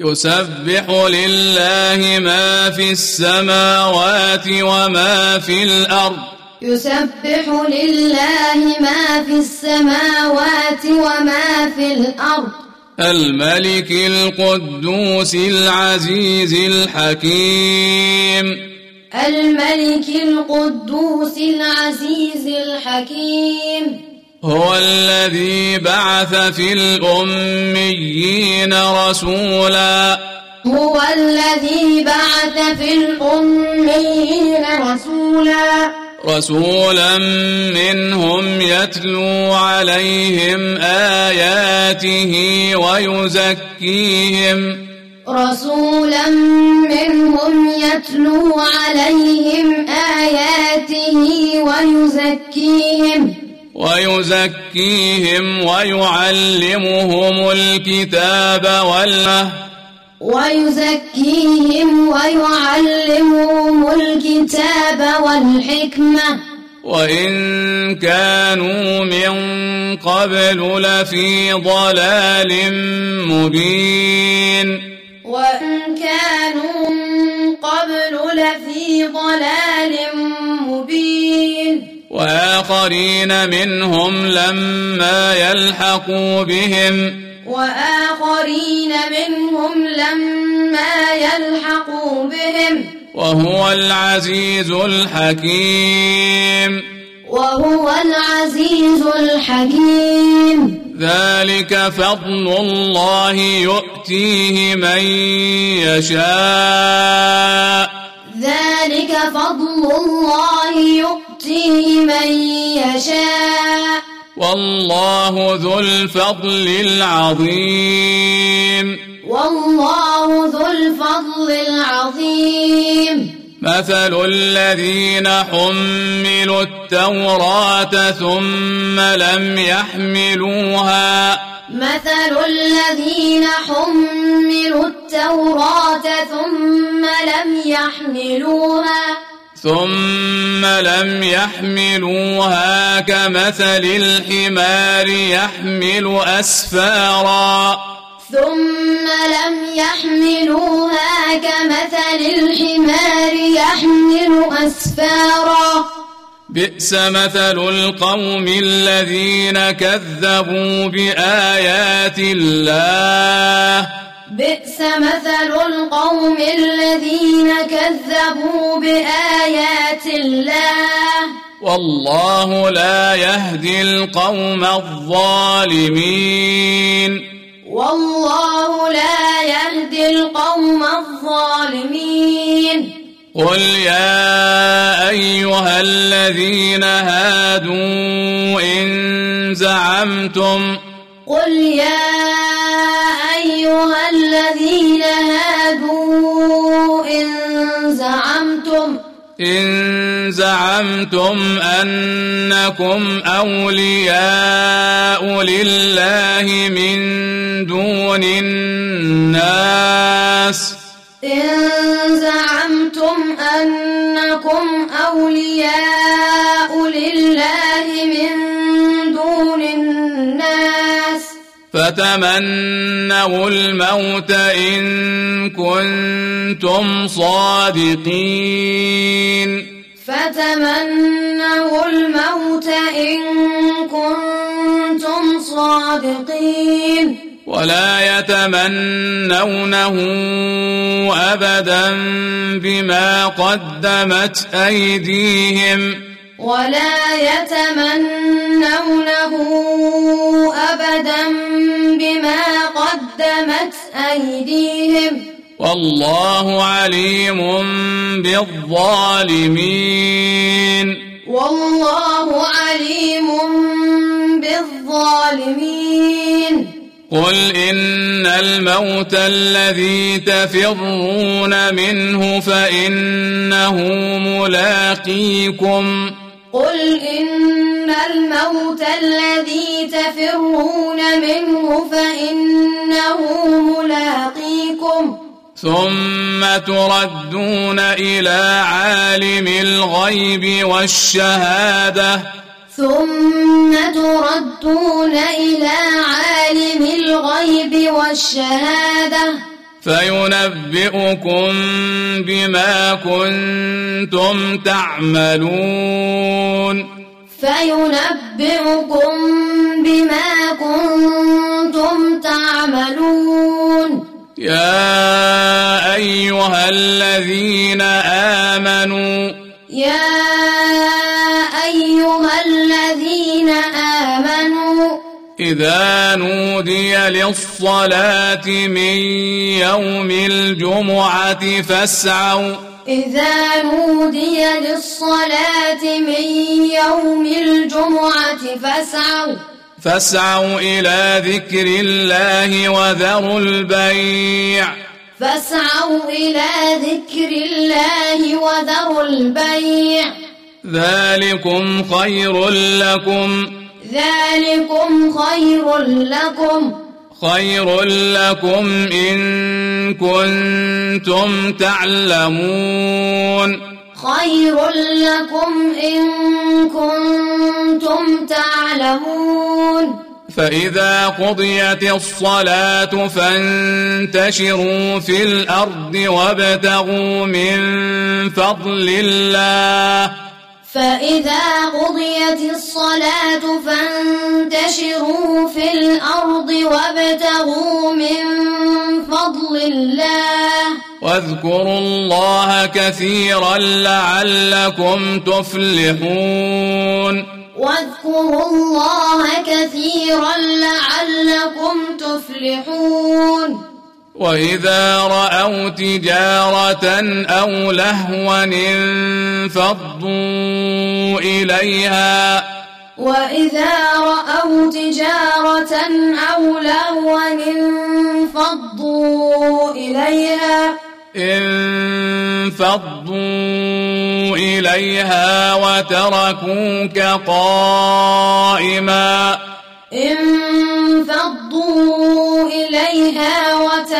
يسبح لله ما في السماوات وما في الأرض. يسبح لله ما في السماوات وما في الأرض. الملك القدوس العزيز الحكيم. الملك القدوس العزيز الحكيم. هو الذي بعث في الأميين رسولا. هو الذي بعث في الأميين رسولا. رسولا منهم يتلو عليهم آياته ويزكيهم. رسولا منهم يتلو عليهم آياته ويزكيهم. ويزكيهم ويعلمهم الكتاب والمه ويزكيهم ويعلمهم الكتاب والحكمة. وإن كانوا من قبل لفي ضلال مبين. وإن كانوا من قبل لفي ضلال مبين وآخرين منهم لما يلحقوا بهم. وآخرين منهم لما يلحقوا بهم. وهو العزيز الحكيم. وهو العزيز الحكيم. ذلك فضل الله يؤتيه من يشاء. ذلك فضل الله يؤتيه يشاء. والله ذو الفضل العظيم. والله ذو الفضل العظيم. مثل الذين حملوا التوراة ثم لم يحملوها. مثل الذين حملوا التوراة ثم لم يحملوها. ثم لم يحملوها كمثل الحمار يحمل أسفارا. ثم لم يحملوها كمثل الحمار يحمل أسفارا. بئس مثل القوم الذين كذبوا بآيات الله. بئس مثل القوم الذين كذبوا بآيات الله. والله لا يهدي القوم الظالمين. والله لا يهدي القوم الظالمين. قل يا أيها الذين هادوا إن زعمتم قل يا أيها الذين هادوا إن زعمتم إن زعمتم أنكم أولياء لله من دون الناس فتمنوا الموت إن كنتم صادقين فتمنوا الموت إن كنتم صادقين ولا يتمنونه أبدا بما قدمت أيديهم ولا يتمنونه قدمت أيديهم. والله عليم بالظالمين. والله عليم بالظالمين. قل إن الموت الذي تفرون منه فإنه ملاقيكم. قل إن الموت الذي تفرون منه فإنه ثم تردون إلى عالم الغيب والشهادة. ثم تردون إلى عالم الغيب والشهادة. فينبئكم بما كنتم تعملون. فينبئكم بما كنتم تعملون. يا إذا نودي للصلاة من يوم الجمعة فاسعوا. إذا نودي للصلاة من يوم الجمعة فاسعوا. فاسعوا إلى ذكر الله وذروا البيع. فاسعوا إلى ذكر الله وذروا البيع. ذلكم خير لكم. ذلكم خير لكم. خير لكم إن كنتم تعلمون. خير لكم إن كنتم تعلمون. فإذا قضيت الصلاة فانتشروا في الأرض وابتغوا من فضل الله. فإذا قضيت الصلاة فانتشروا في الأرض وابتغوا من فضل الله. واذكروا الله كثيرا لعلكم تفلحون. واذكروا الله كثيرا لعلكم تفلحون. وإذا رأوا تجارة أو لهوا انفضوا إليها وإذا رأوا تجارة أو لهوا انفضوا إليها انفضوا إليها وتركوك قائما انفضوا إليها وتركوك